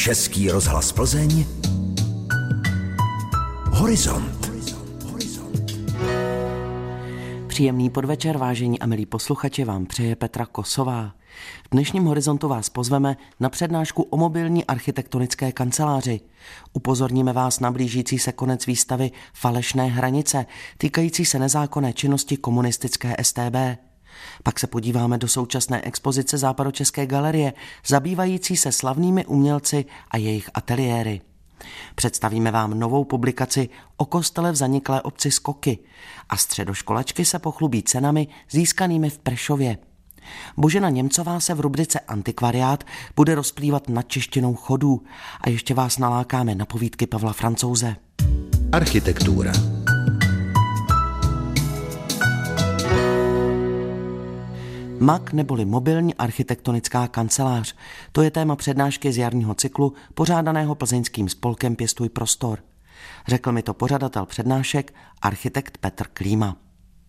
Český rozhlas Plzeň Horizont. Příjemný podvečer, vážení a milí posluchači, vám přeje Petra Kosová. V dnešním horizontu vás pozveme na přednášku o mobilní architektonické kanceláři. Upozorníme vás na blížící se konec výstavy Falešné hranice, týkající se nezákonné činnosti komunistické STB. Pak se podíváme do současné expozice Západočeské galerie, zabývající se slavnými umělci a jejich ateliéry. Představíme vám novou publikaci o kostele v zaniklé obci Skoky a středoškolačky se pochlubí cenami získanými v Prešově. Božena Němcová se v rubrice Antikvariát bude rozplývat nad češtinou chodů a ještě vás nalákáme na povídky Pavla Francouze. Architektura. MAK neboli mobilní architektonická kancelář. To je téma přednášky z jarního cyklu pořádaného plzeňským spolkem Pěstuj prostor. Řekl mi to pořadatel přednášek, architekt Petr Klíma.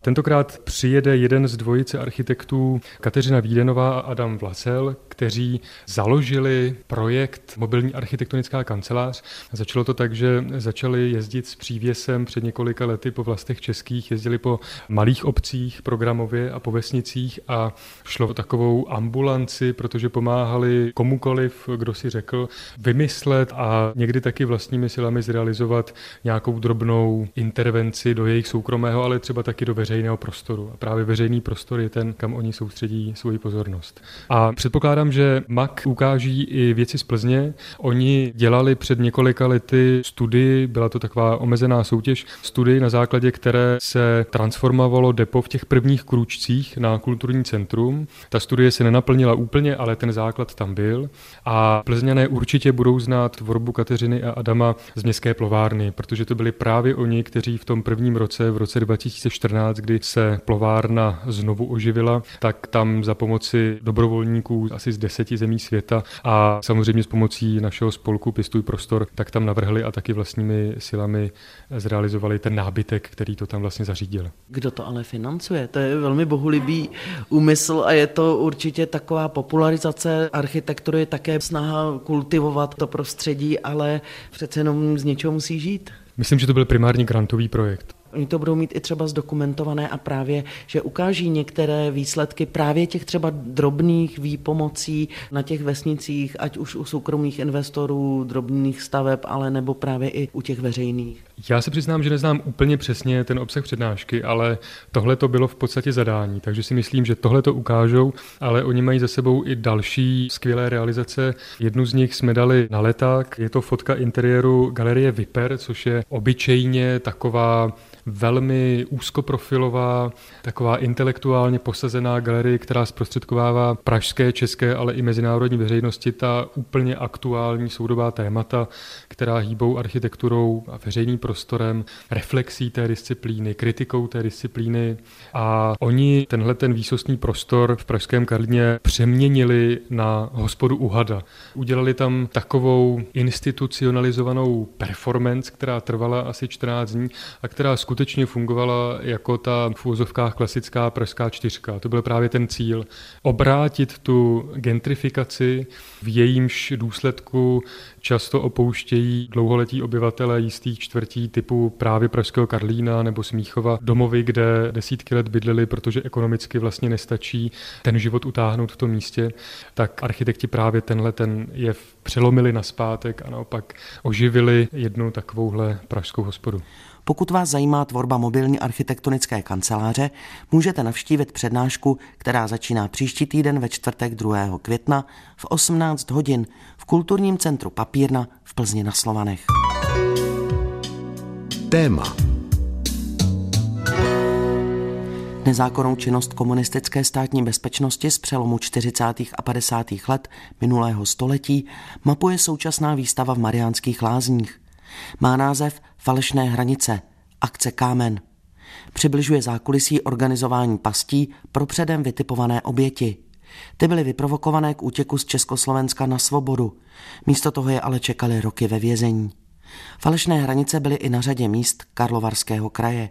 Tentokrát přijede jeden z dvojice architektů Kateřina Vídenová a Adam Vlasel, kteří založili projekt Mobilní architektonická kancelář. Začalo to tak, že začali jezdit s přívěsem před několika lety po vlastech českých, jezdili po malých obcích programově a po vesnicích a šlo o takovou ambulanci, protože pomáhali komukoliv, kdo si řekl, vymyslet a někdy taky vlastními silami zrealizovat nějakou drobnou intervenci do jejich soukromého, ale třeba taky do veřejného veřejného prostoru. A právě veřejný prostor je ten, kam oni soustředí svoji pozornost. A předpokládám, že MAK ukáží i věci z Plzně. Oni dělali před několika lety studii, byla to taková omezená soutěž, studii, na základě které se transformovalo depo v těch prvních kručcích na kulturní centrum. Ta studie se nenaplnila úplně, ale ten základ tam byl. A Plzňané určitě budou znát tvorbu Kateřiny a Adama z městské plovárny, protože to byli právě oni, kteří v tom prvním roce, v roce 2014, kdy se plovárna znovu oživila, tak tam za pomoci dobrovolníků asi z deseti zemí světa a samozřejmě s pomocí našeho spolku Pistuj prostor, tak tam navrhli a taky vlastními silami zrealizovali ten nábytek, který to tam vlastně zařídil. Kdo to ale financuje? To je velmi bohulibý úmysl a je to určitě taková popularizace architektury, také snaha kultivovat to prostředí, ale přece jenom z něčeho musí žít. Myslím, že to byl primární grantový projekt. Oni to budou mít i třeba zdokumentované a právě, že ukáží některé výsledky právě těch třeba drobných výpomocí na těch vesnicích, ať už u soukromých investorů, drobných staveb, ale nebo právě i u těch veřejných. Já se přiznám, že neznám úplně přesně ten obsah přednášky, ale tohle to bylo v podstatě zadání, takže si myslím, že tohle to ukážou, ale oni mají za sebou i další skvělé realizace. Jednu z nich jsme dali na leták, je to fotka interiéru galerie Viper, což je obyčejně taková velmi úzkoprofilová, taková intelektuálně posazená galerie, která zprostředkovává pražské, české, ale i mezinárodní veřejnosti ta úplně aktuální soudobá témata, která hýbou architekturou a veřejným prostorem, reflexí té disciplíny, kritikou té disciplíny. A oni tenhle ten výsostný prostor v Pražském Karlíně přeměnili na hospodu Uhada. Udělali tam takovou institucionalizovanou performance, která trvala asi 14 dní a která skutečně fungovala jako ta v úvozovkách klasická pražská čtyřka. To byl právě ten cíl. Obrátit tu gentrifikaci, v jejímž důsledku často opouštějí dlouholetí obyvatele jistých čtvrtí typu právě Pražského Karlína nebo Smíchova domovy, kde desítky let bydleli, protože ekonomicky vlastně nestačí ten život utáhnout v tom místě, tak architekti právě tenhle ten jev přelomili na zpátek a naopak oživili jednu takovouhle pražskou hospodu. Pokud vás zajímá tvorba mobilní architektonické kanceláře, můžete navštívit přednášku, která začíná příští týden ve čtvrtek 2. května v 18 hodin v Kulturním centru Papírna v Plzni na Slovanech. Téma Nezákonnou činnost komunistické státní bezpečnosti z přelomu 40. a 50. let minulého století mapuje současná výstava v Mariánských lázních. Má název Falešné hranice, akce Kámen. Přibližuje zákulisí organizování pastí pro předem vytipované oběti. Ty byly vyprovokované k útěku z Československa na svobodu. Místo toho je ale čekali roky ve vězení. Falešné hranice byly i na řadě míst Karlovarského kraje.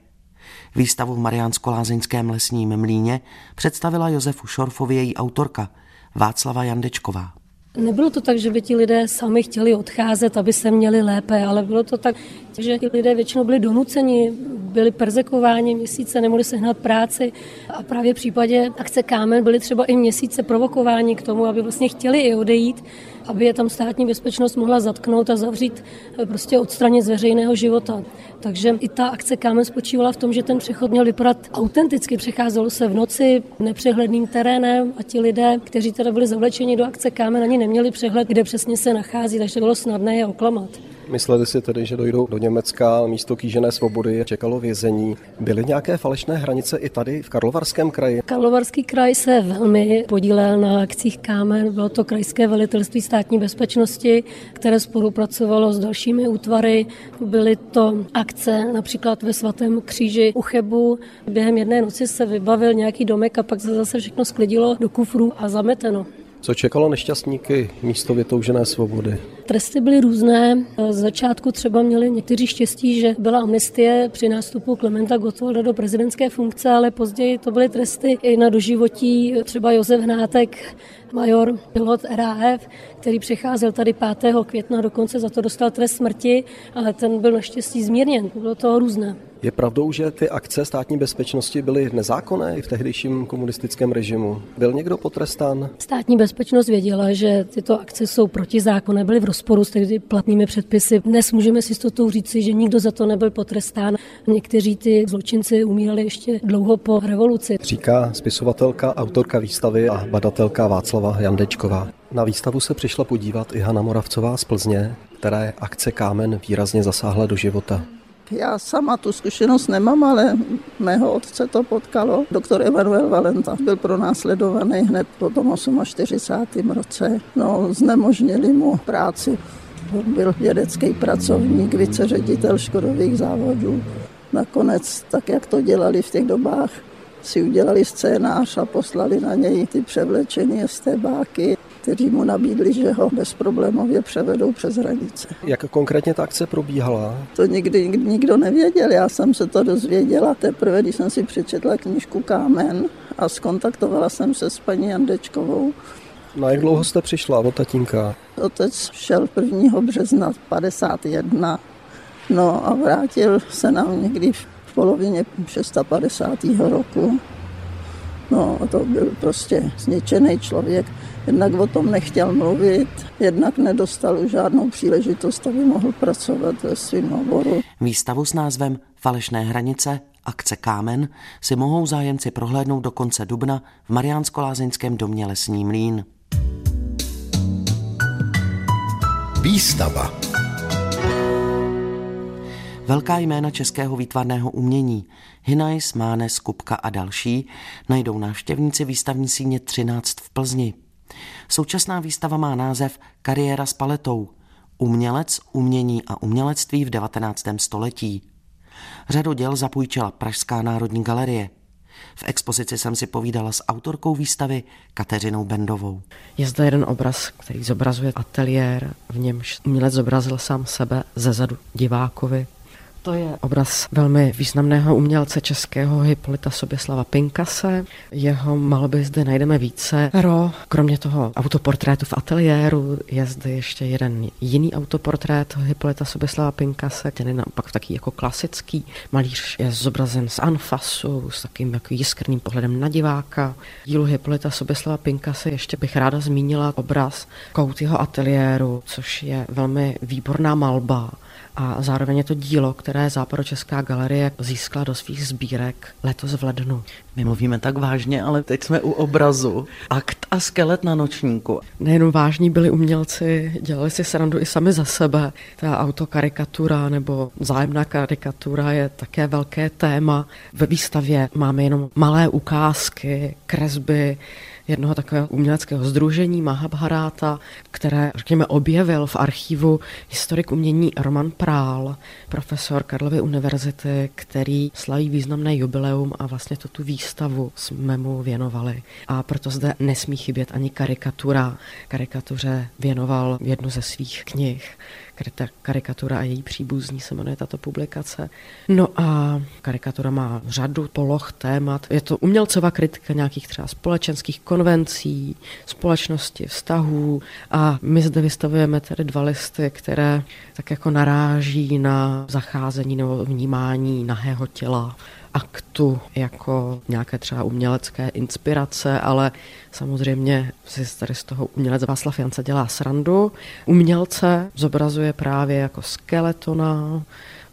Výstavu v Mariánsko-Lázeňském lesním mlíně představila Josefu Šorfovi její autorka Václava Jandečková. Nebylo to tak, že by ti lidé sami chtěli odcházet, aby se měli lépe, ale bylo to tak, že ti lidé většinou byli donuceni, byli perzekováni, měsíce nemohli sehnat práci a právě v případě akce Kámen byli třeba i měsíce provokováni k tomu, aby vlastně chtěli i odejít, aby je tam státní bezpečnost mohla zatknout a zavřít, eh, prostě odstranit z veřejného života. Takže i ta akce Kámen spočívala v tom, že ten přechod měl vypadat autenticky. Přecházelo se v noci nepřehledným terénem a ti lidé, kteří teda byli zavlečeni do akce Kámen, ani neměli přehled, kde přesně se nachází, takže bylo snadné je oklamat. Mysleli si tedy, že dojdou do Německa místo kýžené svobody, čekalo vězení. Byly nějaké falešné hranice i tady v Karlovarském kraji? Karlovarský kraj se velmi podílel na akcích Kámen. Bylo to krajské velitelství státní bezpečnosti, které spolupracovalo s dalšími útvary. Byly to akce například ve svatém kříži u Chebu. Během jedné noci se vybavil nějaký domek a pak se zase všechno sklidilo do kufru a zameteno. Co čekalo nešťastníky místo vytoužené svobody? Tresty byly různé. Z začátku třeba měli někteří štěstí, že byla amnestie při nástupu Klementa Gottwalda do prezidentské funkce, ale později to byly tresty i na doživotí. Třeba Josef Hnátek, major, pilot RAF, který přecházel tady 5. května, dokonce za to dostal trest smrti, ale ten byl naštěstí zmírněn. Bylo to různé. Je pravdou, že ty akce státní bezpečnosti byly nezákonné i v tehdejším komunistickém režimu? Byl někdo potrestán? Státní bezpečnost věděla, že tyto akce jsou protizákonné, byly v rozporu s tehdy platnými předpisy. Dnes můžeme s jistotou říci, že nikdo za to nebyl potrestán. Někteří ty zločinci umírali ještě dlouho po revoluci. Říká spisovatelka, autorka výstavy a badatelka Václava Jandečková. Na výstavu se přišla podívat i Hana Moravcová z Plzně, které akce Kámen výrazně zasáhla do života. Já sama tu zkušenost nemám, ale mého otce to potkalo. Doktor Emanuel Valenta byl pronásledovaný hned po tom 48. roce. No, znemožnili mu práci. On byl vědecký pracovník, viceředitel škodových závodů. Nakonec, tak jak to dělali v těch dobách, si udělali scénář a poslali na něj ty převlečené stebáky kteří mu nabídli, že ho bezproblémově převedou přes hranice. Jak konkrétně ta akce probíhala? To nikdy, nikdy nikdo nevěděl. Já jsem se to dozvěděla teprve, když jsem si přečetla knížku Kámen a skontaktovala jsem se s paní Jandečkovou. Na jak dlouho jste přišla od tatínka? Otec šel 1. března 51. No a vrátil se nám někdy v polovině 650. roku. No, to byl prostě zničený člověk. Jednak o tom nechtěl mluvit, jednak nedostal žádnou příležitost, aby mohl pracovat ve svém oboru. Výstavu s názvem Falešné hranice akce Kámen si mohou zájemci prohlédnout do konce dubna v Mariánsko-Lázeňském domě Lesní mlín. Výstava Velká jména českého výtvarného umění, Hinajs, Mánes, Kupka a další, najdou návštěvníci výstavní síně 13 v Plzni. Současná výstava má název Kariéra s paletou. Umělec, umění a umělectví v 19. století. Řadu děl zapůjčila Pražská národní galerie. V expozici jsem si povídala s autorkou výstavy Kateřinou Bendovou. Je zde jeden obraz, který zobrazuje ateliér, v němž umělec zobrazil sám sebe ze zadu divákovi to je obraz velmi významného umělce českého Hippolyta Soběslava Pinkase. Jeho malby zde najdeme více. Ro, kromě toho autoportrétu v ateliéru, je zde ještě jeden jiný autoportrét Hippolyta Soběslava Pinkase, který je naopak taky jako klasický. Malíř je zobrazen z anfasu, s takým jako jiskrným pohledem na diváka. Dílu Hippolyta Soběslava Pinkase ještě bych ráda zmínila obraz Kout jeho ateliéru, což je velmi výborná malba a zároveň je to dílo, které Západočeská galerie získala do svých sbírek letos v lednu. My mluvíme tak vážně, ale teď jsme u obrazu. Akt a skelet na nočníku. Nejenom vážní byli umělci, dělali si srandu i sami za sebe. Ta autokarikatura nebo zájemná karikatura je také velké téma. Ve výstavě máme jenom malé ukázky, kresby, jednoho takového uměleckého združení Mahabharáta, které, řekněme, objevil v archivu historik umění Roman Prál, profesor Karlovy univerzity, který slaví významné jubileum a vlastně to tu výstavu jsme mu věnovali. A proto zde nesmí chybět ani karikatura. Karikatuře věnoval jednu ze svých knih karikatura a její příbuzní se jmenuje tato publikace. No a karikatura má řadu poloh, témat. Je to umělcová kritika nějakých třeba společenských konvencí, společnosti, vztahů a my zde vystavujeme tedy dva listy, které tak jako naráží na zacházení nebo vnímání nahého těla aktu jako nějaké třeba umělecké inspirace, ale samozřejmě si tady z toho umělec Václav Jance dělá srandu. Umělce zobrazuje právě jako skeletona,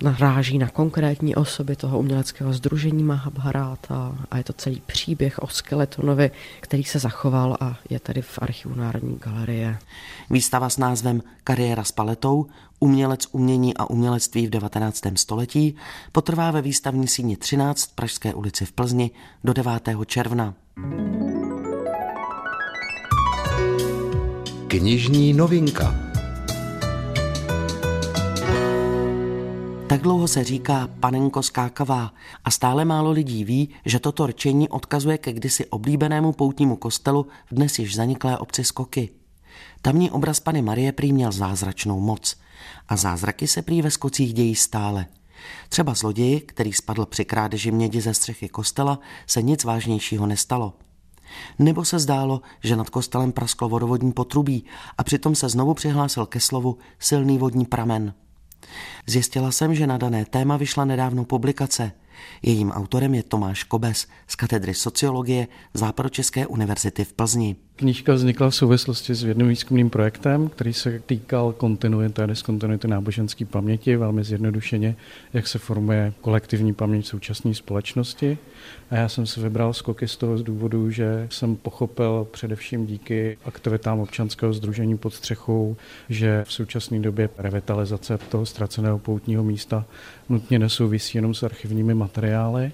naráží na konkrétní osoby toho uměleckého združení Mahabharata a je to celý příběh o skeletonovi, který se zachoval a je tady v archivu Národní galerie. Výstava s názvem Kariéra s paletou, umělec umění a umělectví v 19. století potrvá ve výstavní síni 13 v Pražské ulici v Plzni do 9. června. Knižní novinka. Tak dlouho se říká panenko skákavá a stále málo lidí ví, že toto rčení odkazuje ke kdysi oblíbenému poutnímu kostelu v dnes již zaniklé obci Skoky. Tamní obraz Pany Marie prý měl zázračnou moc a zázraky se prý ve Skocích dějí stále. Třeba zloději, který spadl při krádeži mědi ze střechy kostela, se nic vážnějšího nestalo. Nebo se zdálo, že nad kostelem prasklo vodovodní potrubí a přitom se znovu přihlásil ke slovu silný vodní pramen. Zjistila jsem, že na dané téma vyšla nedávno publikace. Jejím autorem je Tomáš Kobes z katedry sociologie Západočeské univerzity v Plzni. Knížka vznikla v souvislosti s jedním výzkumným projektem, který se týkal kontinuity a diskontinuity náboženské paměti, velmi zjednodušeně, jak se formuje kolektivní paměť současné společnosti. A já jsem si vybral skoky z toho z důvodu, že jsem pochopil především díky aktivitám občanského združení pod střechou, že v současné době revitalizace toho ztraceného poutního místa nutně nesouvisí jenom s archivními materiály,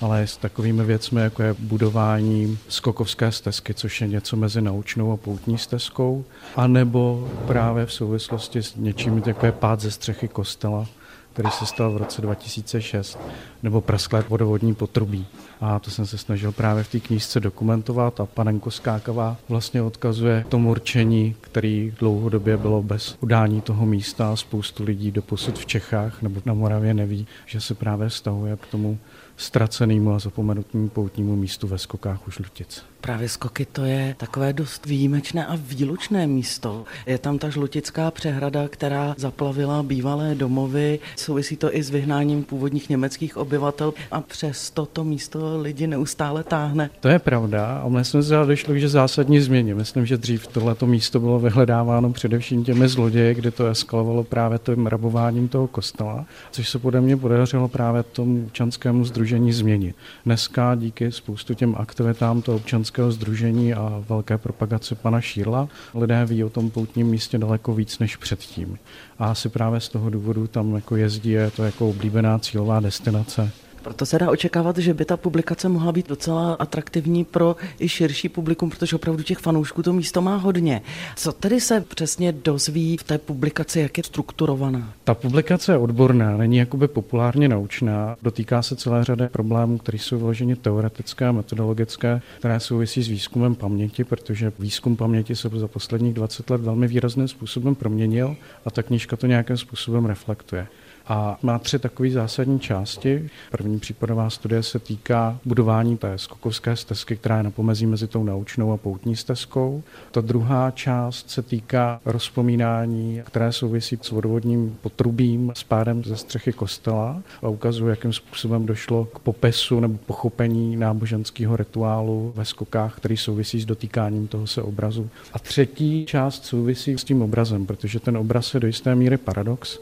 ale s takovými věcmi, jako je budování skokovské stezky, což je něco mezi naučnou a poutní stezkou, anebo právě v souvislosti s něčím, jako je pád ze střechy kostela, který se stal v roce 2006, nebo prasklé vodovodní potrubí. A to jsem se snažil právě v té knížce dokumentovat a panenko Skákavá vlastně odkazuje tomu určení, který dlouhodobě bylo bez udání toho místa a spoustu lidí doposud v Čechách nebo na Moravě neví, že se právě vztahuje k tomu ztracenému a zapomenutnému poutnímu místu ve skokách u Žlutic. Právě skoky to je takové dost výjimečné a výlučné místo. Je tam ta žlutická přehrada, která zaplavila bývalé domovy. Souvisí to i s vyhnáním původních německých obyvatel a přes toto místo lidi neustále táhne. To je pravda a myslím, že došlo k zásadní změně. Myslím, že dřív tohleto místo bylo vyhledáváno především těmi zloději, kde to eskalovalo právě tím rabováním toho kostela, což se podle mě podařilo právě tomu občanskému združení změnit. Dneska díky spoustu těm aktivitám toho občanského občanského združení a velké propagace pana Šírla. Lidé ví o tom poutním místě daleko víc než předtím. A asi právě z toho důvodu tam jako jezdí, je to jako oblíbená cílová destinace. Proto se dá očekávat, že by ta publikace mohla být docela atraktivní pro i širší publikum, protože opravdu těch fanoušků to místo má hodně. Co tedy se přesně dozví v té publikaci, jak je strukturovaná? Ta publikace je odborná, není jakoby populárně naučná. Dotýká se celé řady problémů, které jsou vloženě teoretické a metodologické, které souvisí s výzkumem paměti, protože výzkum paměti se za posledních 20 let velmi výrazným způsobem proměnil a ta knížka to nějakým způsobem reflektuje a má tři takové zásadní části. První případová studie se týká budování té skokovské stezky, která je na pomezí mezi tou naučnou a poutní stezkou. Ta druhá část se týká rozpomínání, které souvisí s vodovodním potrubím, s pádem ze střechy kostela a ukazuje, jakým způsobem došlo k popisu nebo pochopení náboženského rituálu ve skokách, který souvisí s dotýkáním toho se obrazu. A třetí část souvisí s tím obrazem, protože ten obraz je do jisté míry paradox,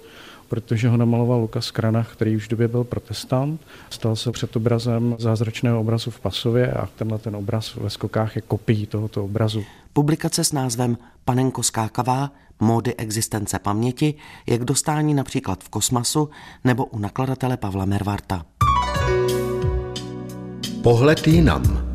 protože ho namaloval Lukas Kranach, který už v době byl protestant. Stal se před obrazem zázračného obrazu v Pasově a tenhle ten obraz ve skokách je kopií tohoto obrazu. Publikace s názvem Panenko skákavá, módy existence paměti je k dostání například v Kosmasu nebo u nakladatele Pavla Mervarta. Pohled jinam.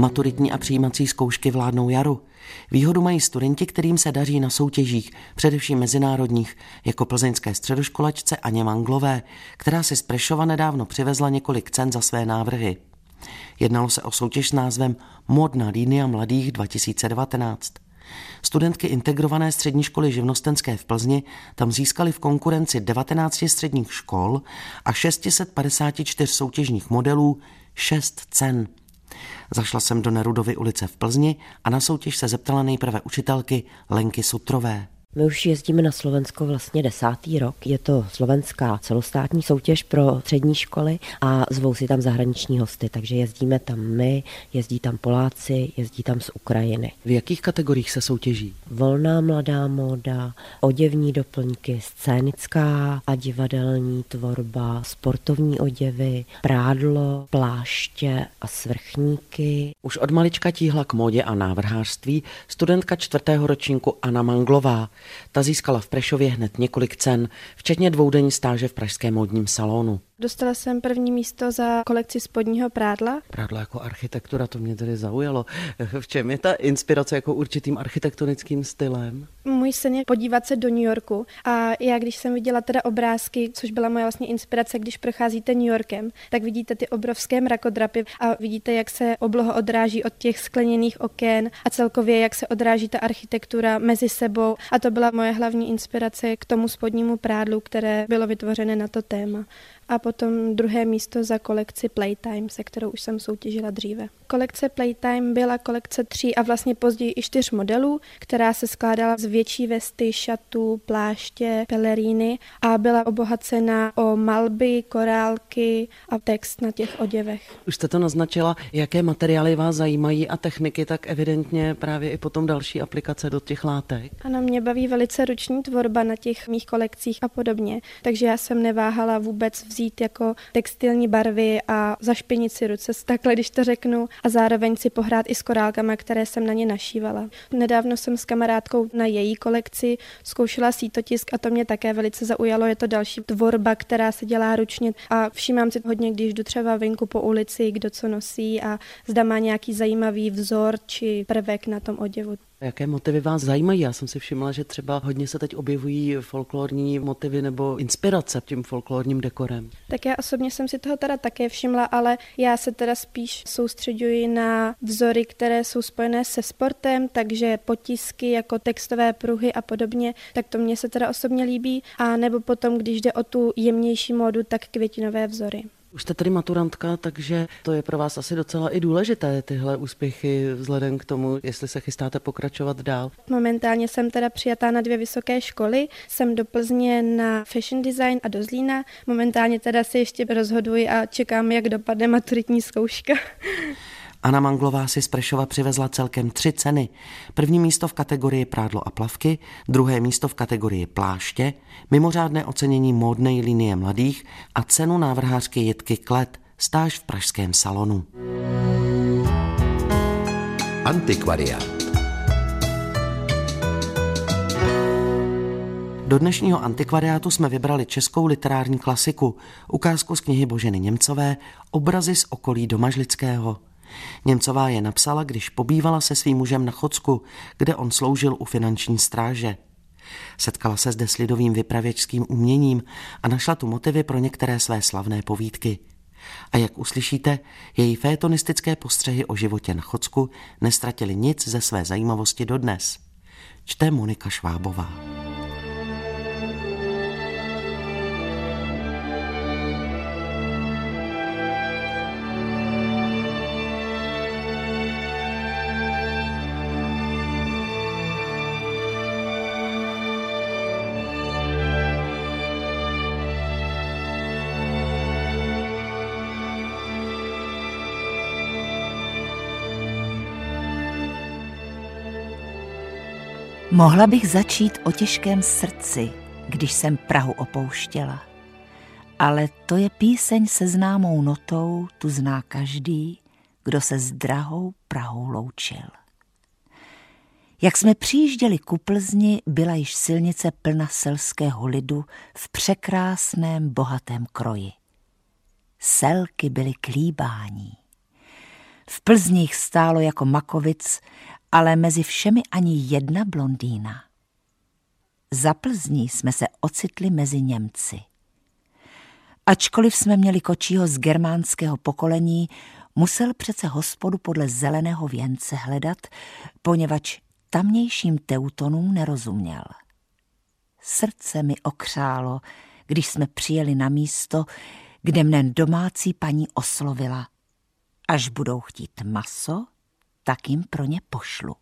Maturitní a přijímací zkoušky vládnou jaru. Výhodu mají studenti, kterým se daří na soutěžích, především mezinárodních, jako plzeňské středoškolačce Aně Manglové, která si z Prešova nedávno přivezla několik cen za své návrhy. Jednalo se o soutěž s názvem Módna línia mladých 2019. Studentky integrované střední školy živnostenské v Plzni tam získaly v konkurenci 19 středních škol a 654 soutěžních modelů 6 cen. Zašla jsem do Nerudovy ulice v Plzni a na soutěž se zeptala nejprve učitelky Lenky Sutrové. My už jezdíme na Slovensko vlastně desátý rok. Je to slovenská celostátní soutěž pro střední školy a zvou si tam zahraniční hosty, takže jezdíme tam my, jezdí tam Poláci, jezdí tam z Ukrajiny. V jakých kategoriích se soutěží? Volná mladá móda, oděvní doplňky, scénická a divadelní tvorba, sportovní oděvy, prádlo, pláště a svrchníky. Už od malička tíhla k módě a návrhářství studentka čtvrtého ročníku Anna Manglová. Ta získala v Prešově hned několik cen, včetně dvoudenní stáže v pražském módním salonu. Dostala jsem první místo za kolekci spodního prádla. Prádlo jako architektura, to mě tedy zaujalo. V čem je ta inspirace jako určitým architektonickým stylem? Můj sen je podívat se do New Yorku a já, když jsem viděla teda obrázky, což byla moje vlastně inspirace, když procházíte New Yorkem, tak vidíte ty obrovské mrakodrapy a vidíte, jak se obloha odráží od těch skleněných oken a celkově, jak se odráží ta architektura mezi sebou. A to byla moje hlavní inspirace k tomu spodnímu prádlu, které bylo vytvořené na to téma a potom druhé místo za kolekci Playtime, se kterou už jsem soutěžila dříve. Kolekce Playtime byla kolekce tří a vlastně později i čtyř modelů, která se skládala z větší vesty, šatů, pláště, peleríny a byla obohacena o malby, korálky a text na těch oděvech. Už jste to naznačila, jaké materiály vás zajímají a techniky, tak evidentně právě i potom další aplikace do těch látek. Ano, mě baví velice ruční tvorba na těch mých kolekcích a podobně, takže já jsem neváhala vůbec vzít vzít jako textilní barvy a zašpinit si ruce, takhle když to řeknu, a zároveň si pohrát i s korálkama, které jsem na ně našívala. Nedávno jsem s kamarádkou na její kolekci zkoušela sítotisk a to mě také velice zaujalo. Je to další tvorba, která se dělá ručně a všímám si hodně, když jdu třeba venku po ulici, kdo co nosí a zda má nějaký zajímavý vzor či prvek na tom oděvu. Jaké motivy vás zajímají? Já jsem si všimla, že třeba hodně se teď objevují folklorní motivy nebo inspirace tím folklorním dekorem. Tak já osobně jsem si toho teda také všimla, ale já se teda spíš soustředuji na vzory, které jsou spojené se sportem, takže potisky jako textové pruhy a podobně, tak to mně se teda osobně líbí. A nebo potom, když jde o tu jemnější módu, tak květinové vzory. Už jste tady maturantka, takže to je pro vás asi docela i důležité, tyhle úspěchy, vzhledem k tomu, jestli se chystáte pokračovat dál. Momentálně jsem teda přijatá na dvě vysoké školy. Jsem do Plzně na fashion design a do Zlína. Momentálně teda se ještě rozhoduji a čekám, jak dopadne maturitní zkouška. Anna Manglová si z Prešova přivezla celkem tři ceny. První místo v kategorii prádlo a plavky, druhé místo v kategorii pláště, mimořádné ocenění módné linie mladých a cenu návrhářky Jitky Klet, stáž v pražském salonu. Antikvariát. Do dnešního antikvariátu jsme vybrali českou literární klasiku, ukázku z knihy Boženy Němcové, obrazy z okolí Domažlického. Němcová je napsala, když pobývala se svým mužem na Chodsku, kde on sloužil u finanční stráže. Setkala se zde s lidovým vypravěčským uměním a našla tu motivy pro některé své slavné povídky. A jak uslyšíte, její fétonistické postřehy o životě na Chodsku nestratily nic ze své zajímavosti dodnes. Čte Monika Švábová. Mohla bych začít o těžkém srdci, když jsem Prahu opouštěla. Ale to je píseň se známou notou, tu zná každý, kdo se s drahou Prahou loučil. Jak jsme přijížděli ku Plzni, byla již silnice plna selského lidu v překrásném bohatém kroji. Selky byly klíbání. V Plzních stálo jako makovic ale mezi všemi ani jedna blondýna. Za Plzní jsme se ocitli mezi Němci. Ačkoliv jsme měli kočího z germánského pokolení, musel přece hospodu podle zeleného věnce hledat, poněvadž tamnějším teutonům nerozuměl. Srdce mi okřálo, když jsme přijeli na místo, kde mne domácí paní oslovila. Až budou chtít maso, tak jim pro ně pošlu.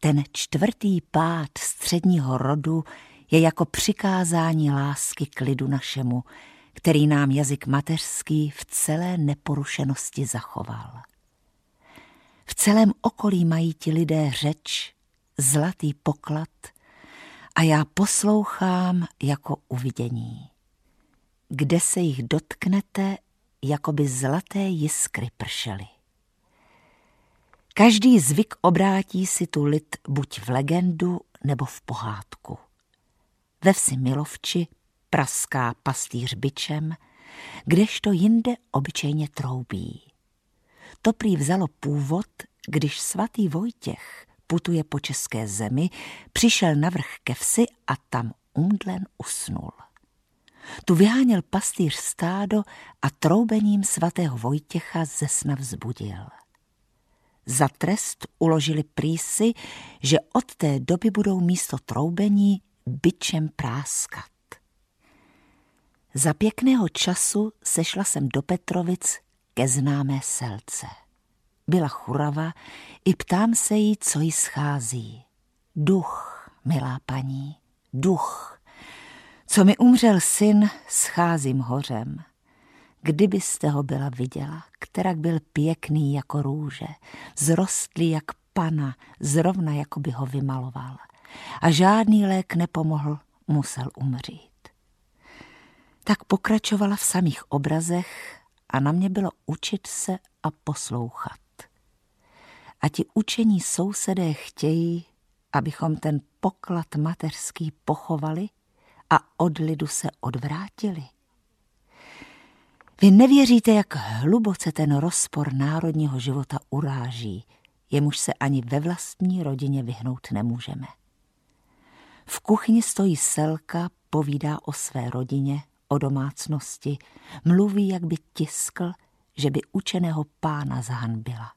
Ten čtvrtý pád středního rodu je jako přikázání lásky k lidu našemu, který nám jazyk mateřský v celé neporušenosti zachoval. V celém okolí mají ti lidé řeč, zlatý poklad a já poslouchám jako uvidění. Kde se jich dotknete, jako by zlaté jiskry pršely. Každý zvyk obrátí si tu lid buď v legendu nebo v pohádku. Ve vsi Milovči praská pastýř byčem, kdežto jinde obyčejně troubí. To prý vzalo původ, když svatý Vojtěch putuje po české zemi, přišel na vrch ke vsi a tam umdlen usnul. Tu vyháněl pastýř stádo a troubením svatého Vojtěcha ze sna vzbudil. Za trest uložili prísy, že od té doby budou místo troubení byčem práskat. Za pěkného času sešla jsem do Petrovic ke známé selce. Byla churava, i ptám se jí, co jí schází. Duch, milá paní, duch. Co mi umřel syn, scházím hořem. Kdybyste ho byla viděla, kterak byl pěkný jako růže, zrostlý jak pana, zrovna jako by ho vymaloval. A žádný lék nepomohl, musel umřít. Tak pokračovala v samých obrazech a na mě bylo učit se a poslouchat. A ti učení sousedé chtějí, abychom ten poklad mateřský pochovali a od lidu se odvrátili. Vy nevěříte, jak hluboce ten rozpor národního života uráží, jemuž se ani ve vlastní rodině vyhnout nemůžeme. V kuchyni stojí Selka, povídá o své rodině, o domácnosti, mluví, jak by tiskl, že by učeného pána zahanbila.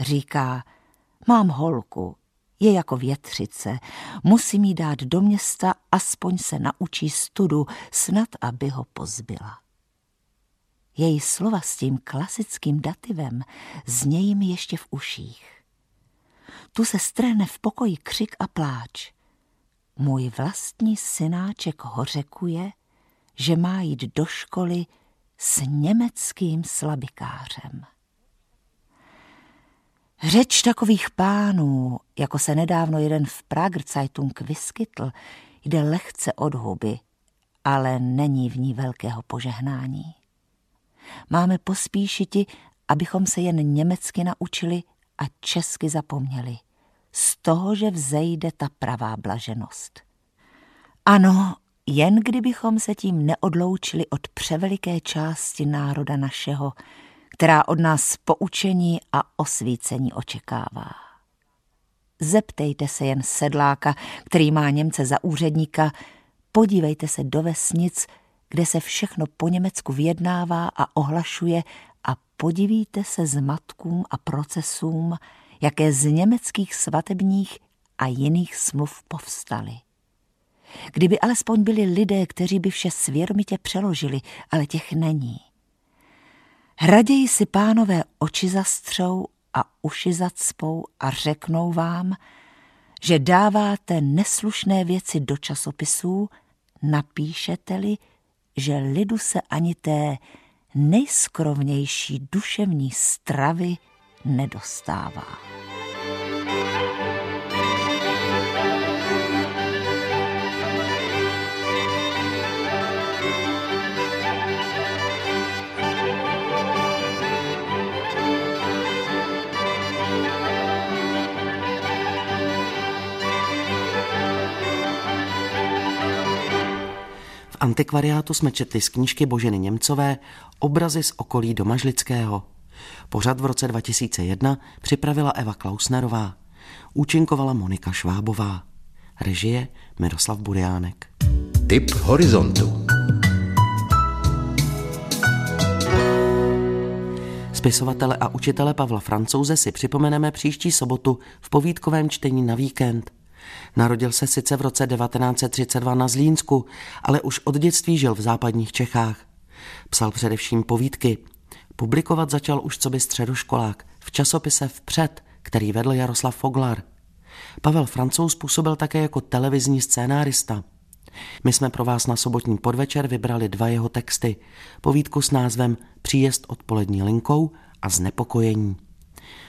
Říká, mám holku, je jako větřice, musím jí dát do města, aspoň se naučí studu, snad aby ho pozbyla. Její slova s tím klasickým dativem znějí mi ještě v uších. Tu se strhne v pokoji křik a pláč. Můj vlastní synáček hořekuje, že má jít do školy s německým slabikářem. Řeč takových pánů, jako se nedávno jeden v Prager Zeitung vyskytl, jde lehce od huby, ale není v ní velkého požehnání. Máme pospíšiti, abychom se jen německy naučili a česky zapomněli. Z toho, že vzejde ta pravá blaženost. Ano, jen kdybychom se tím neodloučili od převeliké části národa našeho, která od nás poučení a osvícení očekává. Zeptejte se jen sedláka, který má Němce za úředníka, podívejte se do vesnic, kde se všechno po Německu vyjednává a ohlašuje a podivíte se z matkům a procesům, jaké z německých svatebních a jiných smluv povstaly. Kdyby alespoň byli lidé, kteří by vše svědomitě přeložili, ale těch není. Raději si pánové oči zastřou a uši zacpou a řeknou vám, že dáváte neslušné věci do časopisů, napíšete-li, že lidu se ani té nejskrovnější duševní stravy nedostává. Antikvariátu jsme četli z knížky Boženy Němcové Obrazy z okolí Domažlického. Pořad v roce 2001 připravila Eva Klausnerová. Účinkovala Monika Švábová. Režie Miroslav Buriánek. Tip horizontu. Spisovatele a učitele Pavla Francouze si připomeneme příští sobotu v povídkovém čtení na víkend. Narodil se sice v roce 1932 na Zlínsku, ale už od dětství žil v západních Čechách. Psal především povídky. Publikovat začal už co by středoškolák v časopise Vpřed, který vedl Jaroslav Foglar. Pavel Francouz působil také jako televizní scénárista. My jsme pro vás na sobotní podvečer vybrali dva jeho texty. Povídku s názvem Příjezd odpolední linkou a Znepokojení.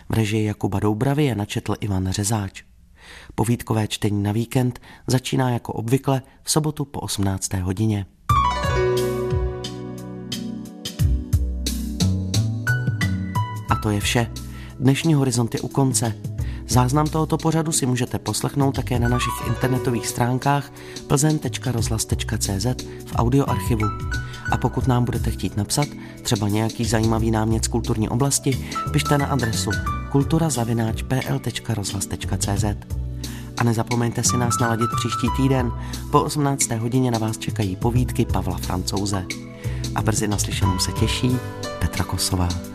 V režii Jakuba Doubravy je načetl Ivan Řezáč. Povídkové čtení na víkend začíná jako obvykle v sobotu po 18. hodině. A to je vše. Dnešní horizont je u konce. Záznam tohoto pořadu si můžete poslechnout také na našich internetových stránkách plzen.rozhlas.cz v audioarchivu. A pokud nám budete chtít napsat třeba nějaký zajímavý námět z kulturní oblasti, pište na adresu kulturazavináč.pl.rozhlas.cz Nezapomeňte si nás naladit příští týden. Po 18. hodině na vás čekají povídky Pavla Francouze. A brzy naslyšenou se těší Petra Kosová.